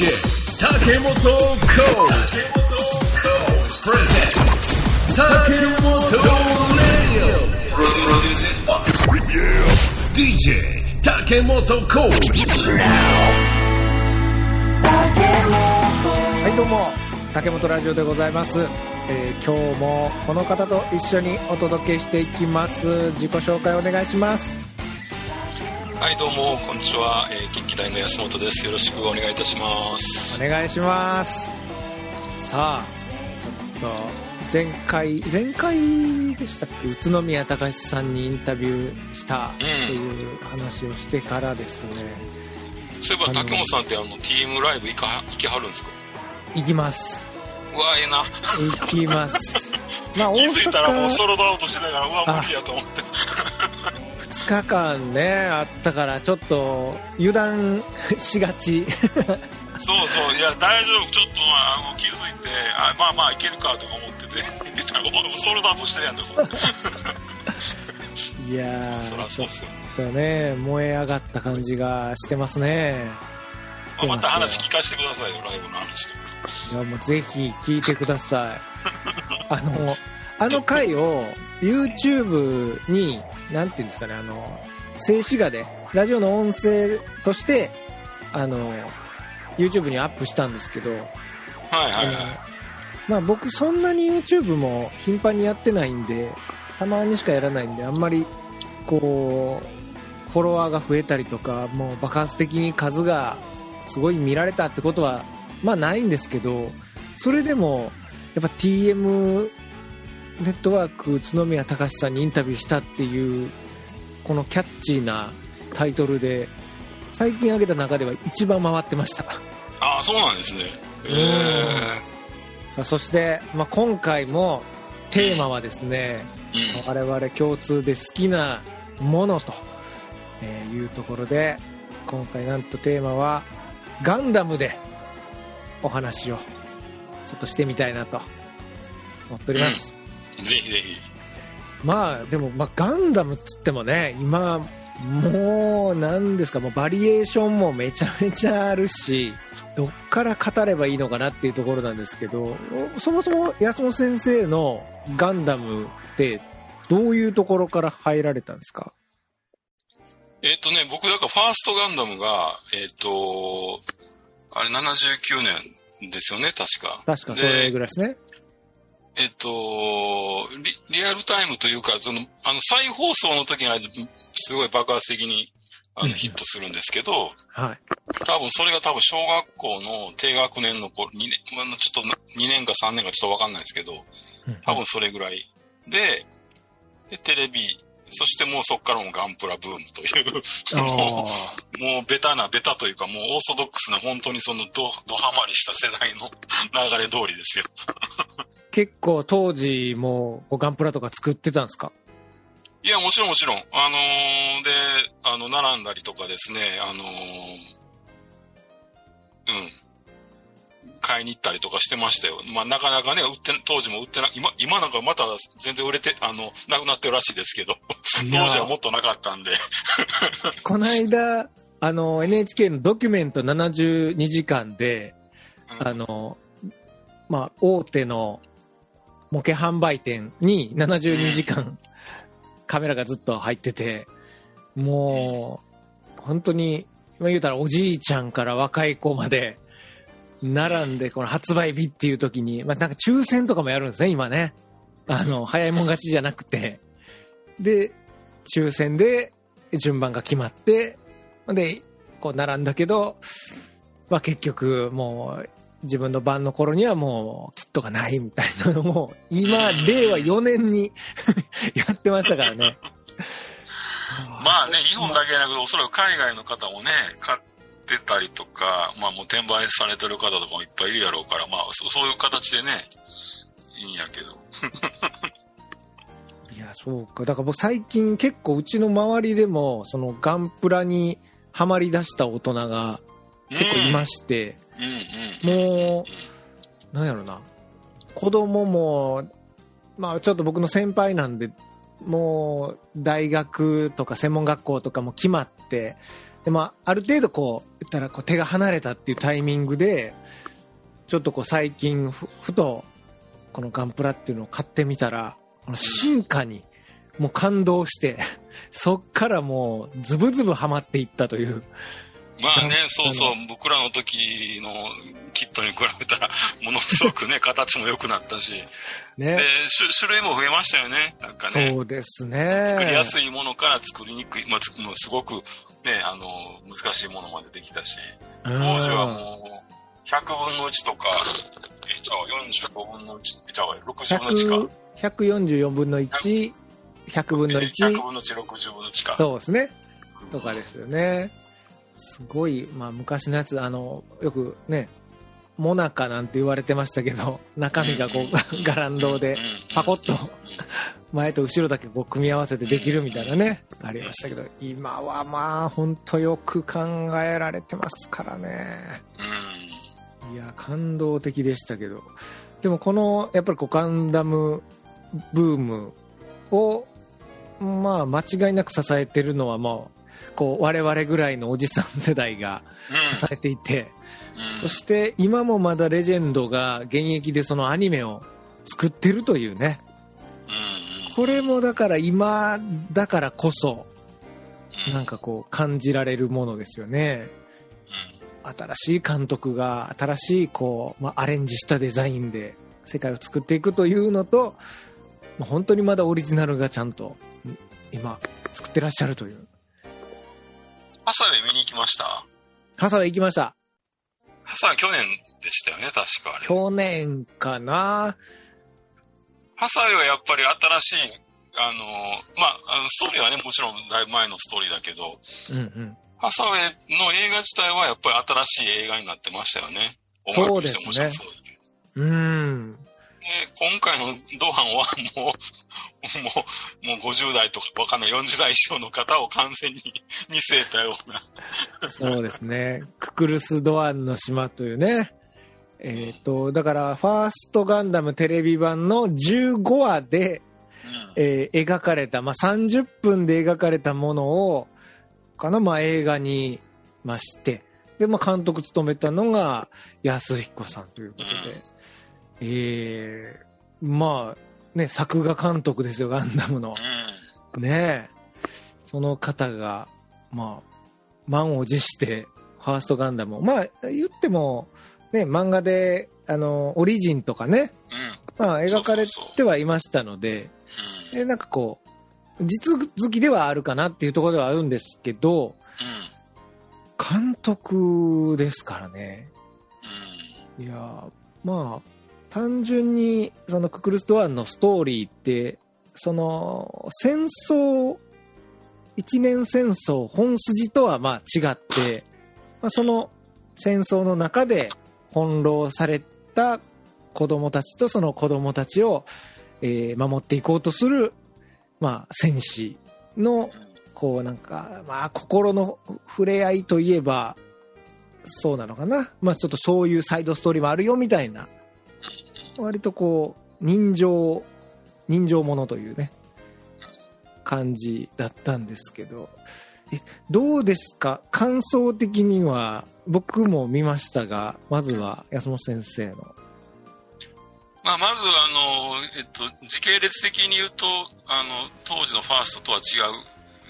DJ 竹本コープレゼン竹本レディオ DJ 竹本コーはいどうも。竹本ラジオでございます、えー今日もこの方と一緒にお届けしていきます。自己紹介お願いします。はい、どうも、こんにちは。えー、近畿大の安本です。よろしくお願いいたします。お願いしますさあちょっと前回前回でしたっけ？宇都宮隆さんにインタビューしたという話をしてからですね、そういえば、竹本さんってあの、TM ライブ行か、行きはるんですか？行きますうわ、ええな。行きます まあ大気づいたらもう阪ソロドアウトしてたから、うわ、無理やと思って。2日間ねあったからちょっと油断しがち。そうそう、いや、大丈夫、ちょっと、まあ、あの気づいて、あまあまあ、いけるかとか思ってて、ソロドアウトしてるやんとか。いやちょっ。とね燃え上がった感じがしてますね。まあまた話聞かせてくださいよ、ライブの話とか。いやもうぜひ聞いてください。あのあの回を YouTube になんていうんですかねあの静止画でラジオの音声としてあの YouTube にアップしたんですけど、はいはいはい。まあ、僕そんなに YouTube も頻繁にやってないんでたまにしかやらないんであんまりこうフォロワーが増えたりとかもう爆発的に数がすごい見られたってことはまあないんですけどそれでもやっぱ TM ネットワーク宇都宮隆さんにインタビューしたっていうこのキャッチーなタイトルで最近上げた中では一番回ってましたああ、そうなんですね。えうんえさあそして、まあ、今回もテーマはですね、うん。我々共通で好きなものとえーいうところで今回なんとテーマはガンダムでお話をちょっとしてみたいなと思っております、ぜひぜひ。まあでも、まあ、ガンダムっつってもね今もう何ですかもうバリエーションもめちゃめちゃあるしどっから語ればいいのかなっていうところなんですけどそもそも安本先生のガンダムってどういうところから入られたんですか？えっ、とね、僕、だから、ファーストガンダムが、えっ、と、あれ、79年ですよね、確か。確かそれぐらいですねえっ、とリ、リアルタイムというか、その、あの、再放送の時には、すごい爆発的に、あの、うんヒットするんですけど、はい多分、それが多分、小学校の低学年の頃、2年、まあちょっと、2年か3年かちょっとわかんないですけど、多分それぐらい。で、でテレビ、そしてもうそこからもガンプラブームという、もあう、もうベタな、ベタというか、もうオーソドックスな、本当にそのド、ドハマりした世代の流れ通りですよ。ー結構当時もうガンプラとか作ってたんですか？いや、もちろんもちろん。あのーで、あの、並んだりとかですね、あのーうん。買いに行ったりとかしてましたよ。まあ、なかなかね、売って、当時も売ってな、今、今なんかまた全然売れて、あの、なくなってるらしいですけど、当時はもっとなかったんで。この間あの NHK のドキュメント72時間でうんあの、まあ、大手の模型販売店に72時間カメラがずっと入っててもう本当に今言うたらおじいちゃんから若い子まで並んでこの発売日っていう時に、まあ、なんか抽選とかもやるんですね今ね。あの早いもん勝ちじゃなくて。で抽選で順番が決まってでこう並んだけど、まあ、結局もう自分の番の頃にはもうキットがないみたいなのも今令和4年に やってましたからねまあね、日本だけじゃなくて、おそらく海外の方もね、買ってたりとか、まあもう転売されてる方とかもいっぱいいるやろうから、まあそそういう形でね、いいんやけど。いやそうかだから僕最近結構うちの周りでもそのガンプラにはまりだした大人が結構いまして、うんうん。もうなんやろな子供もまあちょっと僕の先輩なんでもう大学とか専門学校とかも決まってで、まあ、ある程度こう、言ったらこう手が離れたっていうタイミングで、ちょっとこう最近ふ、ふと、このガンプラっていうのを買ってみたら、この進化にもう感動して、そっからもうズブズブハマっていったという。まあねそうそう、僕らの時のキットに比べたら、ものすごくね、形も良くなったし、でね。、種種類も増えましたよね、なんかね。そうですね。作りやすいものから作りにくい、まあ、つもうすごくね、あの、難しいものまでできたし、うん。当時はもう、100分の1とか、え、じゃあ45分の1、じゃあ60分の1か。100 144分の1、100分のえ1。100分の1、60分の1か。そうですね。とかですよね。すごい、まあ昔のやつ、あの、よくね、モナカなんて言われてましたけど、中身がこう、ガランドでパコッと前と後ろだけこう組み合わせてできるみたいなね、ありましたけど、今はまあ本当よく考えられてますからね。いや、感動的でしたけど。でもこの、やっぱりこうガンダムブームを、まあ間違いなく支えてるのはもう、こう我々ぐらいのおじさん世代が支えていて、うんそして今もまだレジェンドが現役でそのアニメを作ってるというね。うんこれもだから今だからこそ、うんなんかこう感じられるものですよね。新しい監督が新しいこう、まあ、アレンジしたデザインで世界を作っていくというのと、まあ本当にまだオリジナルがちゃんとん今作ってらっしゃるという。朝で見に行きましたハサウェイ行きました。朝は去年でしたよね、確かあれ。去年かなハサウェイはやっぱり新しい、あの、まあ、あのストーリーはね、もちろんだいぶ前のストーリーだけど、うんうん。ハサウェイの映画自体はやっぱり新しい映画になってましたよね。そうですねそうだけどうん。で今回のドハンはもう、もう、もう50代とかわかんない40代以上の方を完全に 見据えたような。そうですね。ククルス・ドアンの島というね。えっ、と、だから、ファーストガンダムテレビ版の15話で、えー描かれた、まあ、30分で描かれたものを、かな、まあ、映画にまして、で、まあ、監督務めたのが安彦さんということで、えーまあ、ね、作画監督ですよ、ガンダムのう。ん。ねえ。その方が、まあ、満を持して、ファーストガンダムを、まあ、言っても、ね、漫画で、あの、オリジンとかね、うん。まあ、描かれてはいましたので、うん。でなんかこう、実好きではあるかなっていうところではあるんですけど、監督ですからね。うん。いやーまあ、単純に、そのククルス・ドアンのストーリーって、その、戦争、一年戦争本筋とはまあ違って、まあ、その戦争の中で翻弄された子供たちとその子供たちを、えー守っていこうとする、まあ、戦士の、こうなんか、まあ、心の触れ合いといえば、そうなのかな。まあ、ちょっとそういうサイドストーリーもあるよみたいな、割とこう、人情、人情ものというね、感じだったんですけど、えどうですか？感想的には、僕も見ましたが、まずは安本先生の。まあ、まず、あの、えっと、時系列的に言うと、あの、当時のファーストとは違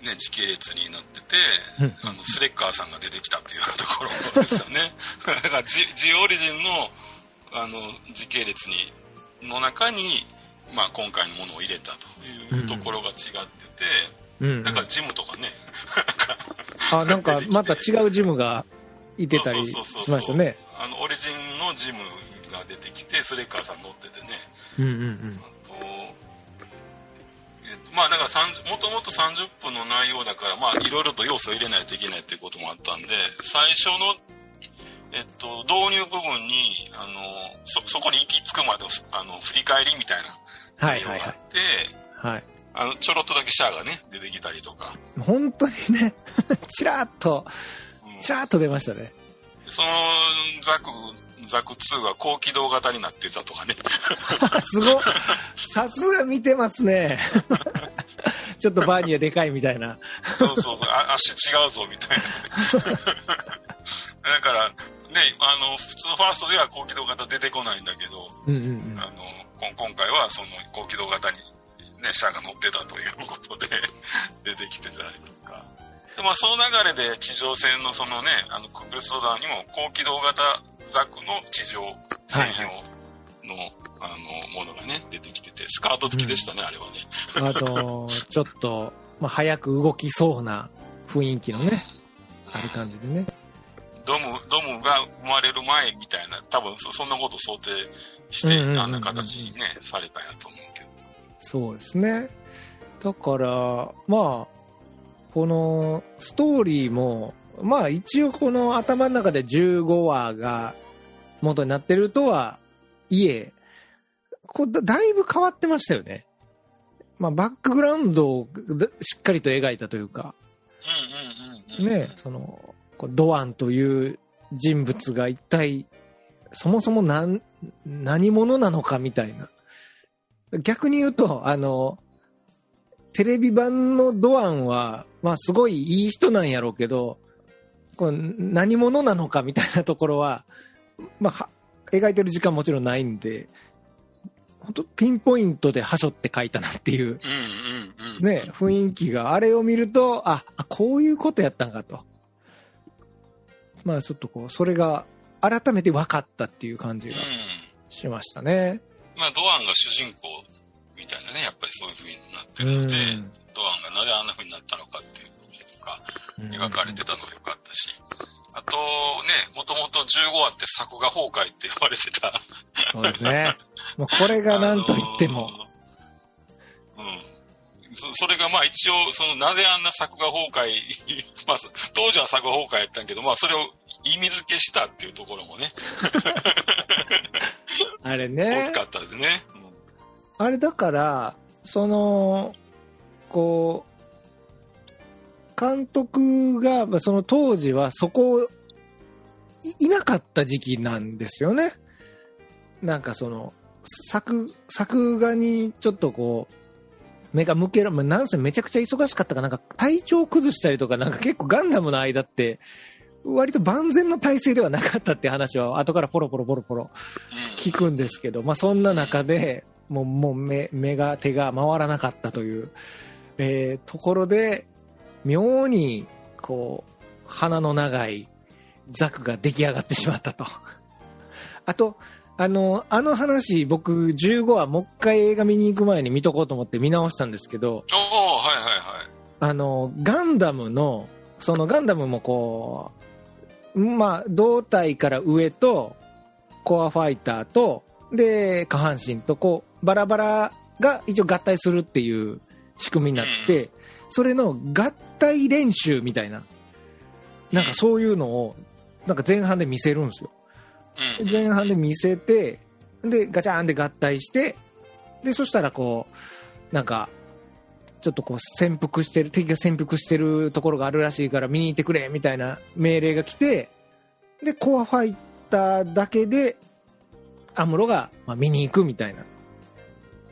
う、ね、時系列になってて、うんあの、スレッカーさんが出てきたというところですよね。だから、ジ、ジオリジンの、あの、時系列に、の中に、まあ、今回のものを入れたというところが違ってて、うん。なんかジムとかね、あ、なんかまた違うジムがいてたりしましたね。あの、オリジンのジムが出てきて、スレッカーさん乗っててね、うんうんうん。あと、えっと、まあだから30もともと30分の内容だから、まあいろいろと要素を入れないといけないということもあったんで、最初の、えっと、導入部分に、あの、そ、そこに行き着くまでの、あの、振り返りみたいなはいはいは内容があっい。て、はい。あの、ちょろっとだけシャアがね、出てきたりとか、本当にね、ちらっと、うんちらっと出ましたね。そのザク、ザク2が高機動型になってたとかね。すごい。さすが見てますね。ちょっとバーニアでかいみたいな。そうそう足違うぞ、みたいな。だから、ね、あの、普通ファーストでは高機動型出てこないんだけど、うんうんうんあの、今回はその高機動型にね、シャアが乗ってたということで 出てきてたりとか。でまあ、その流れで地上戦のそのね、あの、クルストダウンにも高機動型ザクの地上専用の、あの、ものがね、出てきてて、スカート付きでしたね、あれはね。あと、ちょっと、まあ、早く動きそうな雰囲気のね、ある感じでね。ドム、ドムが生まれる前みたいな、多分そそんなこと想定して、あんな形にね、されたんやと思うけど。そうですね。だから、まあ、このストーリーも、まあ一応この頭の中で15話が元になってるとはいえ、こうだだいぶ変わってましたよね。まあバックグラウンドをだしっかりと描いたというか。ね、その、ドアンという人物が一体、そもそも何、何者なのかみたいな。逆に言うと、あの、テレビ版のドアンは、まあすごいいい人なんやろうけど、これ何者なのかみたいなところは、まあは、描いてる時間もちろんないんで、本当ピンポイントではしょって書いたなっていう。ね、雰囲気が、あれを見ると、あ、あこういうことやったんかと。まあちょっとこう、それが改めて分かったっていう感じうんが。しましたね。まあ、ドアンが主人公みたいなね、やっぱりそういう風になってうるので、ん。ドアンがなぜあんな風になったのかっていうのが描かれてたのが良かったし、あとね、もともと15話って作画崩壊って言われてた。そうですね。もうこれが何と言っても。あのー。うん。そそれがまあ一応、そのなぜあんな作画崩壊、まあ当時は作画崩壊やったんやけど、まあそれを意味付けしたっていうところもね、あれ大ねき。かったですね。あれだから、その、こう、監督が、まあその当時はそこ、いいなかった時期なんですよね。なんかその、作、作画にちょっとこう、目が向けら、まあ、なんせめちゃくちゃ忙しかったかなんか体調崩したりとか、なんか結構ガンダムの間って、割と万全の体制ではなかったって話は後からポロポロポロポロうん。聞くんですけど、まあ、そんな中でもうもう目目が手が回らなかったという、えーところで妙にこう鼻の長いザクが出来上がってしまったとあとあのあの話僕15話もう一回映画見に行く前に見とこうと思って見直したんですけどおおはいはいはい。あのガンダムのそのガンダムもこうまあ胴体から上とコアファイターとで下半身とこうバラバラが一応合体するっていう仕組みになって、それの合体練習みたいななんかそういうのをなんか前半で見せるんですよ前半で見せてでガチャーンで合体してでそしたらこうなんかちょっとこう潜伏してる敵が潜伏してるところがあるらしいから見に行ってくれみたいな命令が来てでコアファイターだけでアムロがま見に行くみたいな。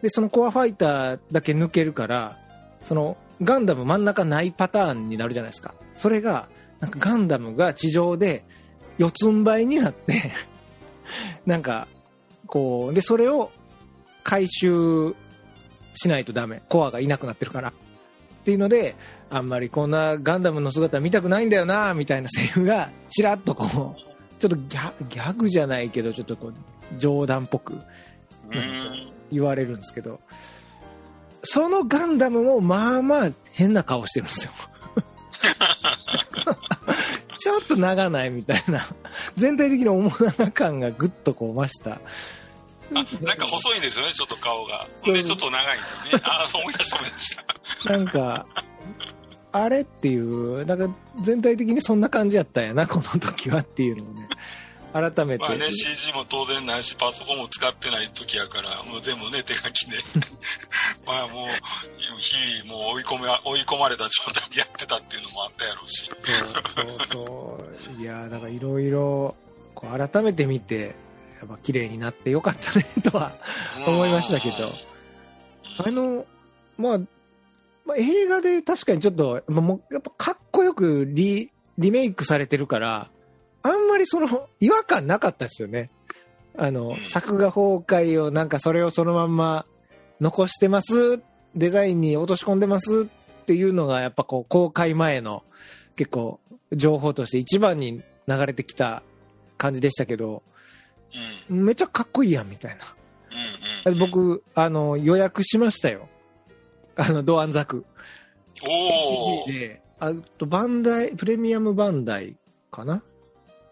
でそのコアファイターだけ抜けるからそのガンダム真ん中ないパターンになるじゃないですか。それがなんかガンダムが地上で四つん這いになってなんかこうでそれを回収しないとダメ。コアがいなくなってるから。っていうのであんまりこんなガンダムの姿見たくないんだよなみたいなセリフがちらっとこうちょっとギャギャグじゃないけどちょっとこう冗談っぽくうん。言われるんですけど。そのガンダムもまあまあ変な顔してるんですよ ちょっと長ないみたいな 全体的に面長感がぐっとこう増したあ、なんか細いんですよね、ちょっと顔が。で、ちょっと長いんですよね。あ、そう思い出した思い出した。なんかあれっていうなんか全体的にそんな感じやったんやなこの時はっていうのをね改めて、まあね、CG も当然ないし、パソコンも使ってない時やから、もう全部ね、手書きで。まあもう、日々もう追い込め、追い込まれた状態でやってたっていうのもあったやろうし。そうそうそう。いやだからいろいろこう改めて見てやっぱ綺麗になってよかったねとは思いましたけど。あのまあまあ、映画で確かにちょっと、まあもうやっぱかっこよくリリメイクされてるから、あんまりその違和感なかったですよね。あの、うん作画崩壊をなんかそれをそのまんま残してます、デザインに落とし込んでますっていうのがやっぱこう公開前の結構情報として一番に流れてきた感じでしたけど、うん。めっちゃかっこいいやんみたいな。うん。うん。、僕、あの、予約しましたよ。あの、ドアンザク。おー。で、あと、バンダイ、プレミアムバンダイかな？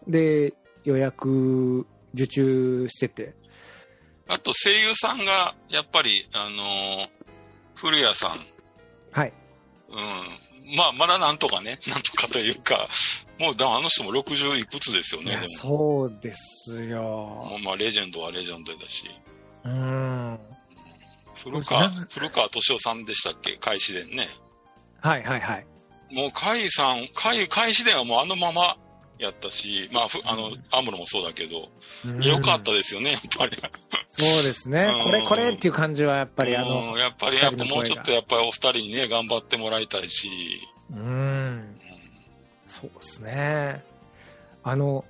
で、予約、受注してて。あと声優さんが、やっぱり、あのー古谷さん。はい。うん。まあ、まだなんとかね、なんとかというか、もう、だあの人も60いくつですよね。そうですよも。うまあ、レジェンドはレジェンドだし。うん。古川敏夫さんでしたっけ？開始伝ね。はいはいはい。もう、海さん、海、開始伝はもうあのままやったし、まあ、ふあの、アムロもそうだけど、うんよかったですよね、やっぱり。そうですねう。んこれこれっていう感じはやっぱりあうの、んやっぱり、やっぱもうちょっとやっぱりお二人にね、頑張ってもらいたいし、うん。そうですね。あの、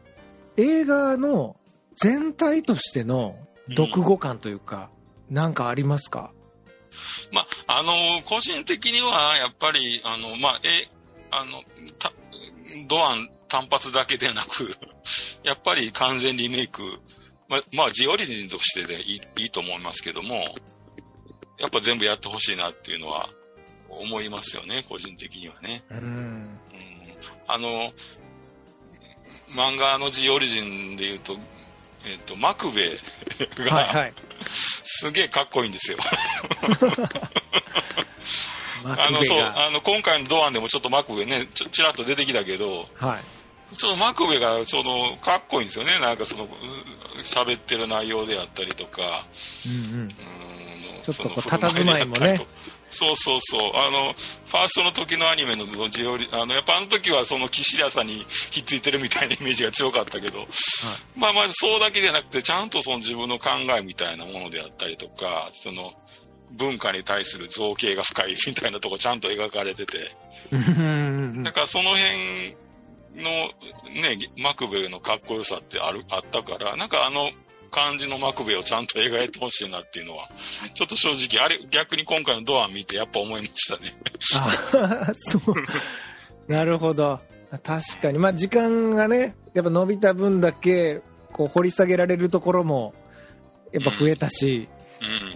映画の全体としての読後感というか、なんかありますか？まあ、あの、個人的には、やっぱり、あの、まあ、え、あの、たドアン単発だけでなく、やっぱり完全リメイク、まあ、まあ、ジオリジンとしてでいいいいと思いますけども、やっぱ全部やってほしいなっていうのは思いますよね、個人的にはね。うん。うんあの、漫画のジオリジンで言うと、えっ、と、マクベが、はいはい。すげえかっこいいんですよ。マあの、そう。あの、今回のドアンでもちょっとマクベね、ちらっと出てきたけど、はい。ちょっとマクベが、その、かっこいいんですよね。なんかその、う喋ってる内容であったりとか、うんうん。うんちょっとこう佇まいもね。そうそうそう。あの、ファーストの時のアニメのジオリ、あの、やっぱあの時はその岸谷さんにひっついてるみたいなイメージが強かったけど、まあまあ、そうだけじゃなくて、ちゃんとその自分の考えみたいなものであったりとか、その、文化に対する造形が深いみたいなとこちゃんと描かれてて、だからその辺のね、マクベのかっこよさってある、あったから、なんかあの感じのマクベをちゃんと描いてほしいなっていうのは、ちょっと正直、あれ、逆に今回のドア見てやっぱ思いましたね。あそう。なるほど。確かに。まあ、時間がね、やっぱ伸びた分だけ、こう、掘り下げられるところも、やっぱ増えたし、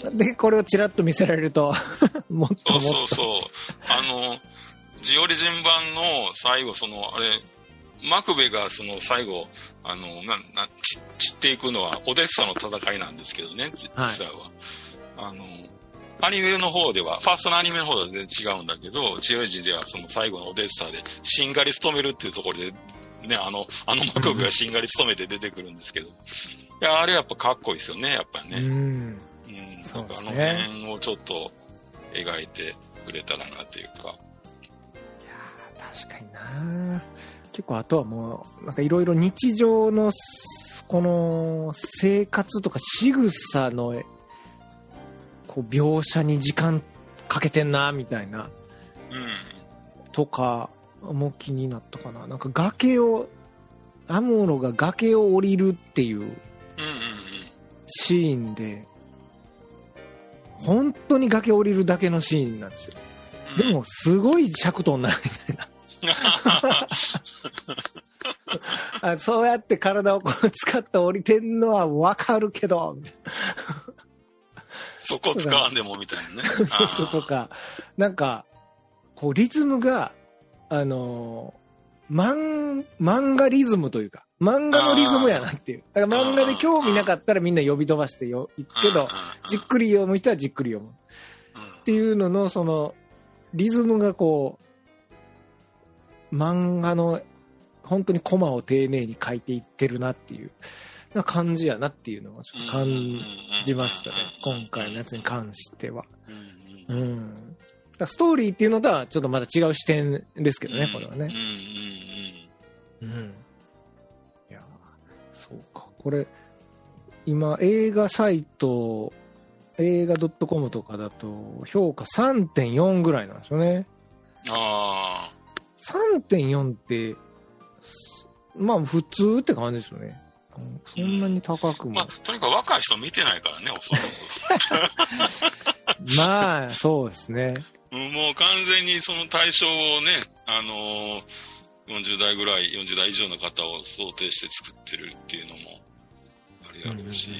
うん。で、これをちらっと見せられると、もっとそうもっと。そうそう。あの、ジオリジン版の最後、その、あれ、マクベがその最後、あの、な、な、ち散っていくのはオデッサの戦いなんですけどね、実はい際は。あの、アニメの方では、ファーストのアニメの方では全然違うんだけど、ジオリジンではその最後のオデッサで、しんがり務めるっていうところで、ね、あの、あのマクベがしんがり務めて出てくるんですけど、いや、あれやっぱかっこいいですよね、やっぱりね。うん。うん、そうあのね辺をちょっと描いてくれたらなというか。いやー確かにな結構あとはもうなんかいろいろ日常のすこの生活とか仕草のこう描写に時間かけてんなみたいなうん。とかも気になったかななんか崖をアムロが崖を降りるっていう。シーンで本当に崖を降りるだけのシーンなんですようんでも、すごい尺とんなみたいな あそうやって体をこう使って降りてんのはわかるけど、そこ使わんでもみたいなね。な そうそうとか、なんか、こうリズムが、あのー、漫漫画リズムというか、漫画のリズムやなっていう。だから漫画で興味なかったらみんな呼び飛ばしてよ、行くけど、じっくり読む人はじっくり読む。っていうのの、その、リズムがこう、漫画の、本当にコマを丁寧に書いていってるなっていう、な感じやなっていうのをちょっと感じましたね。今回のやつに関しては。うん。だストーリーっていうのとはちょっとまだ違う視点ですけどね、これはね。うん。いやそうか。これ、今、映画サイト映画 .com とかだと評価3.4ぐらいなんですよね。あ3.4って、まあ普通って感じですよね。うんそんなに高くあ。も。まあ、とにかく若い人見てないからね、おそらく。まあ、そうですね。うんもう完全にその対象をね、あのー40代ぐらい、40代以上の方を想定して作ってるっていうのもあるやろうし、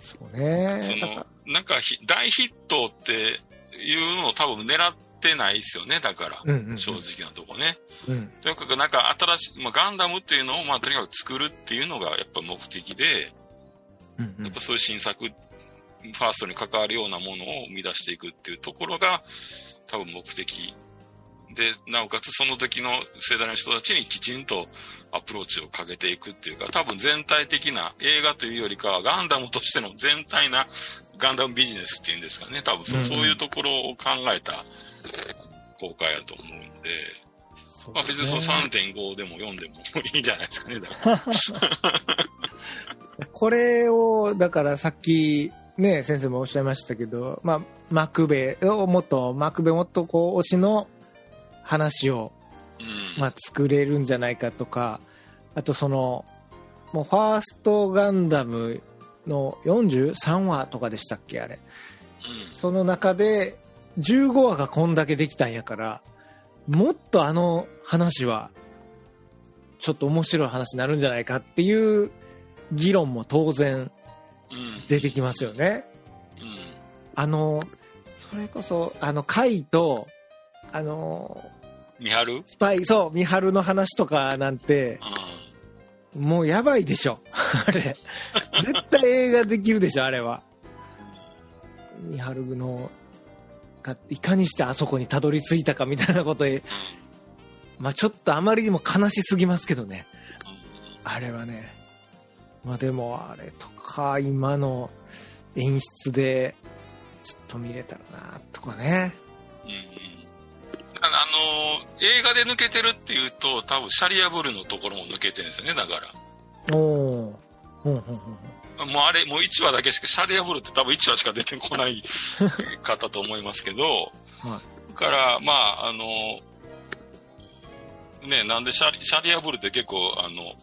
そうね。その、なんかひ大ヒットっていうのを多分狙ってないですよね、だから。うんうんうん正直なとこね。うん。とにかくなんか新しい、まあ、ガンダムっていうのをまあとにかく作るっていうのがやっぱ目的で、うんうんやっぱそういう新作、ファーストに関わるようなものを生み出していくっていうところが多分目的で、なおかつその時の世代の人たちにきちんとアプローチをかけていくっていうか、多分全体的な映画というよりかはガンダムとしての全体なガンダムビジネスっていうんですかね、多分そ,、うそういうところを考えたえー公開やと思うんで、まあ別にその3.5でも4でも いいんじゃないですかね、だから。これを、だからさっき、ね、先生もおっしゃいましたけど、まあ、マクベをもっと、マクベもっとこう、推しの話を、うん。まあ、作れるんじゃないかとか、あとその、もうファーストガンダムの43話とかでしたっけ、あれ。うんその中で、15話がこんだけできたんやから、もっとあの話は、ちょっと面白い話になるんじゃないかっていう議論も当然うん。出てきますよね。うん。あの、それこそ、あの、カイと、あの、スパイ、そう、ミハルの話とかなんて、うもうやばいでしょ。あれ。絶対映画できるでしょ、あれは。ミハルの、がいかにしてあそこにたどり着いたかみたいなことで、まあちょっとあまりにも悲しすぎますけどね。あれはね。まあでもあれとか、今の演出で、ちょっと見れたらな、とかね。ん。うん。うん。あの、映画で抜けてるっていうと、多分シャリアブルのところも抜けてるんですよね、だから。おお。うんうんうんもうあれ、もう1話だけしか、シャリアブルって多分1話しか出てこない 方と思いますけど、はだから、まあ、あの、ね、なんでシャリシャリアブルって結構、あの、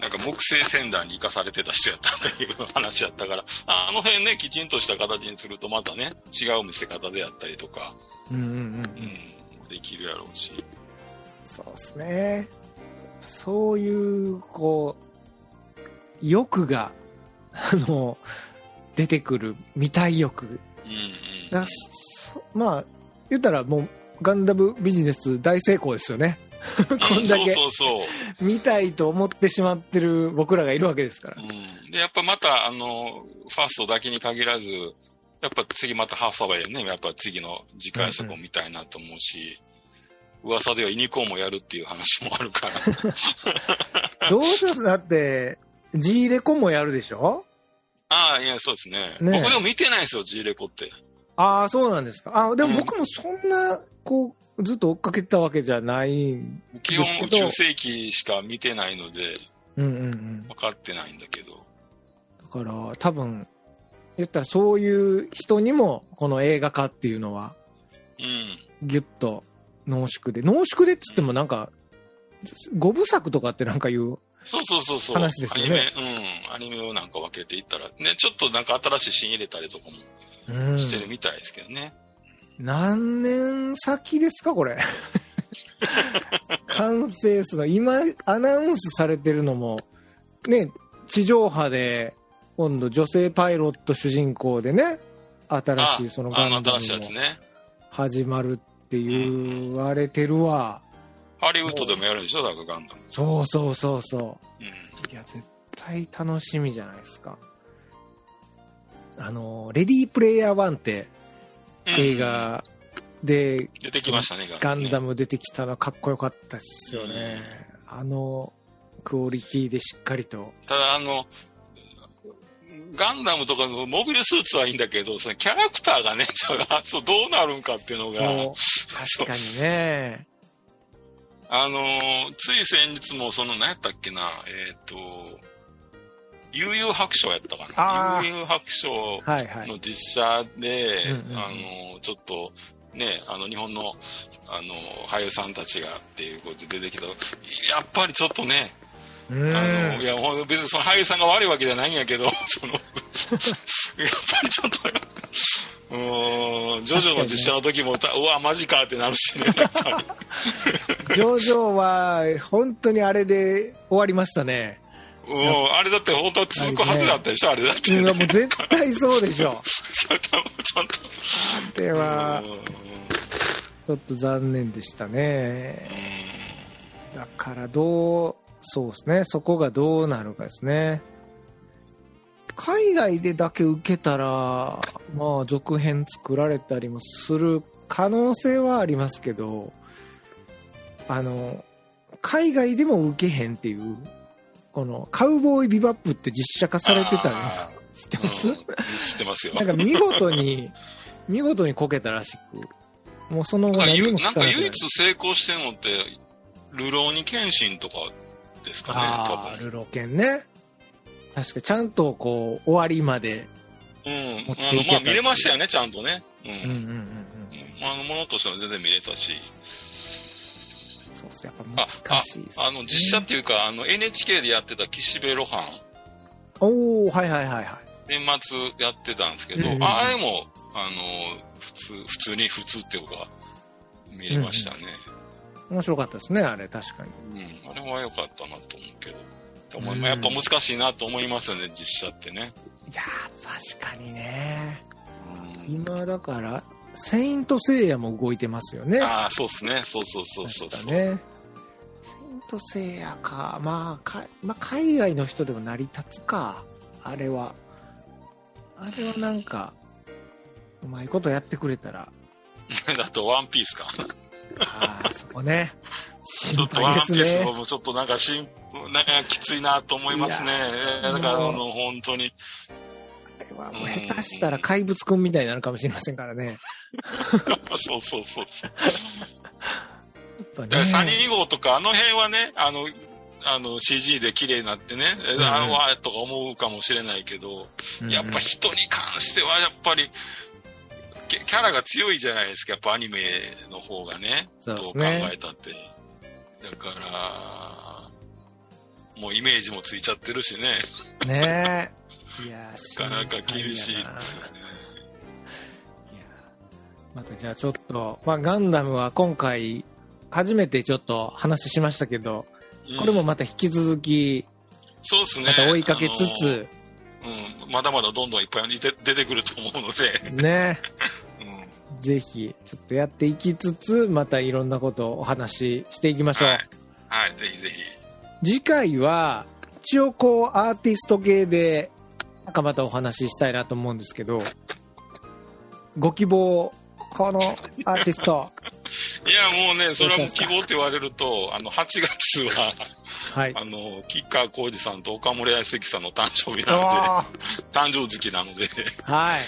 なんか木製船団に生かされてた人やったっていう話やったから、あの辺ね、きちんとした形にするとまたね、違う見せ方であったりとか、うんうんうん、できるやろうし。そうですね。そういう、こう、欲が、あの、出てくる、見たい欲。うんだそまあ、言ったらもう、ガンダムビジネス大成功ですよね。うん。こんだけそうそうそう。見たいと思ってしまってる僕らがいるわけですから。うん。で、やっぱまた、あの、ファーストだけに限らず、やっぱ次またハーフサバイね、やっぱ次の次回作を見たいなと思うし、噂ではユニコーンもやるっていう話もあるから。どうします？だって、G レコもやるでしょ？ああ、いや、そうですね。ねえ僕でも見てないですよ、G レコって。ああ、そうなんですか。あでうんも僕もそんな、こう、ずっと追っかけてたわけじゃない。うん基本ですけど宇宙世紀しか見てないので、うんうん。分かってないんだけど。だから、多分、言ったらそういう人にも、この映画化っていうのは、うん。ぎゅっと濃縮で。濃縮でっつってもなんか、五部作とかってなんか言う。そうそうそうそう。話ですよねアニメ、うん。アニメをなんか分けていったら、ね、ちょっとなんか新しいシーン入れたりとかうんもしてるみたいですけどね。何年先ですか、これ？完成するの。今、アナウンスされてるのも、ね、地上波で、今度女性パイロット主人公でね、新しいそのガンダムも。始まるって言われてるわ。ハリウッドでもやるんでしょ？だからガンダム。そうそうそうそう。うん。いや、絶対楽しみじゃないですか。あの、レディープレイヤー1って映画で出てきましたね、ガンダム。ム出てきたのかっこよかったですよね。あのクオリティでしっかりと。ただ、あの、ガンダムとかのモビルスーツはいいんだけど、そのキャラクターがね、ちょっとあそうどうなるんかっていうのが。確かにね。あのーつい先日も、その、何やったっけな、えっ、と、悠々白書やったかな。悠々白書。の実写で、あの、ちょっと、ね、あの、日本の、あの、俳優さんたちがっていうことで出てきたやっぱりちょっとね、うあの、いん。や、ほん別にその俳優さんが悪いわけじゃないんやけど、その、やっぱりちょっと、うーん、ジョジョの実写の時も、うわ、マジかってなるしね、やっぱり。ジョジョは、本当にあれで終わりましたね。うん、あれだって本当は続くはずだったでしょ、あれだって、うん、ね。もう絶対そうでしょ。ちょっと、ちょっと。あれは、うんちょっと残念でしたね。だから、どう、そうですね、そこがどうなるかですね。海外でだけ受けたら、まあ、続編作られたりもする可能性はありますけど、あの、海外でも受けへんっていう、この、カウボーイビバップって実写化されてたりあ知ってます、うん知ってますよ。なんか見事に、見事にこけたらしく、もうその後なんか何もゆなんか聞かなくなる唯一成功してるのって、ルローニケンシンとかですかね、あ多分。あルロケンね。確かちゃんとこう、終わりまで。うん。あの、まあ見れましたよね、ちゃんとね。うん。うんうんうんうん。うんあの、ものとしては全然見れたし。やっあぱ、難しいっす、ね。あの、実写っていうか、あの、NHK でやってた岸辺露伴、おおはいはいはいはい。年末やってたんですけど、うんうんあれも、あの、普通、普通に普通っていうか、見れましたね。面白かったですね、あれ、確かに。うん。あれは良かったなと思うけど。でもうんやっぱ難しいなと思いますよね、実写ってね。いやー、確かにね。うん今だから、セイントセイヤも動いてますよね。ああ、そうですね。そうそうそうそうそう。ね。トセイヤか。まあ、かまあ、海外の人でも成り立つか。あれは。あれはなんか、うまいことやってくれたら。だとワンピースか。ああ、そこね。ち心ょっとワン。ピースもちょっとなんかしん、なんかきついなと思いますね。だから、あの、本当に。あれはもう下手したら怪物くんみたいになるかもしれませんからね。そうそうそうそう。ぱだからサニね。ー号とか、あの辺はね、あの、あの CG で綺麗になってね、えんあわーとか思うかもしれないけど、やっぱ人に関してはやっぱり、キキャラが強いじゃないですか、やっぱアニメの方がね、そうどう考えたって。だから、もうイメージもついちゃってるしね、ねえ。いやなかなか厳しいですよね。またじゃあちょっと、まあ、ガンダムは今回、初めてちょっと話しましたけど、うんこれもまた引き続き、そうですね。また追いかけつつ、うん、まだまだどんどんいっぱい出てくると思うので、ね、うん、ぜひ、ちょっとやっていきつつ、またいろんなことをお話ししていきましょう。はい。はい、ぜひぜひ。次回は、一応こう、アーティスト系で、なんかまたお話ししたいなと思うんですけど、ご希望、このアーティスト、いや、もうね、それはもう希望って言われると、あの、8月は、はい。あの、吉川浩司さんと岡村康之さんの誕生日なのあで、誕生月なので、ーはい。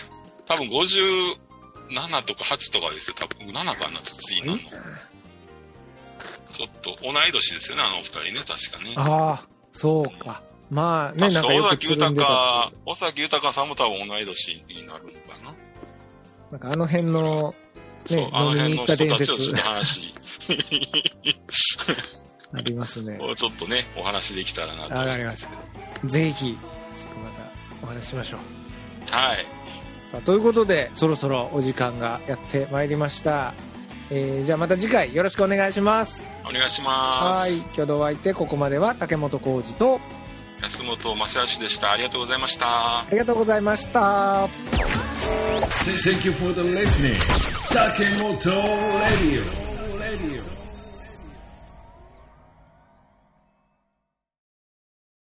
多分57とか8とかですよ。多分7かな、次なの。ちょっと同い年ですよね、あのお二人ね、確かね。ああ、そうか。まあね、確か尾崎豊尾崎豊さんも多分同い年になるのかな。なんかあの辺の、ね、そう、あの辺の人た伝説たちをちょっと話ありますね。をちょっとね、お話できたらなと思わかいりました。ぜひ、ちょっとまたお話ししましょう。はい。さあ、ということで、そろそろお時間がやってまいりました。えーじゃあまた次回よろしくお願いします。お願いします。はい。挙動相手、ここまでは竹本浩二と、安本正義でした。ありがとうございましたあ。りがとうございました。Thank you for the listening. Takemoto Radio. Radio.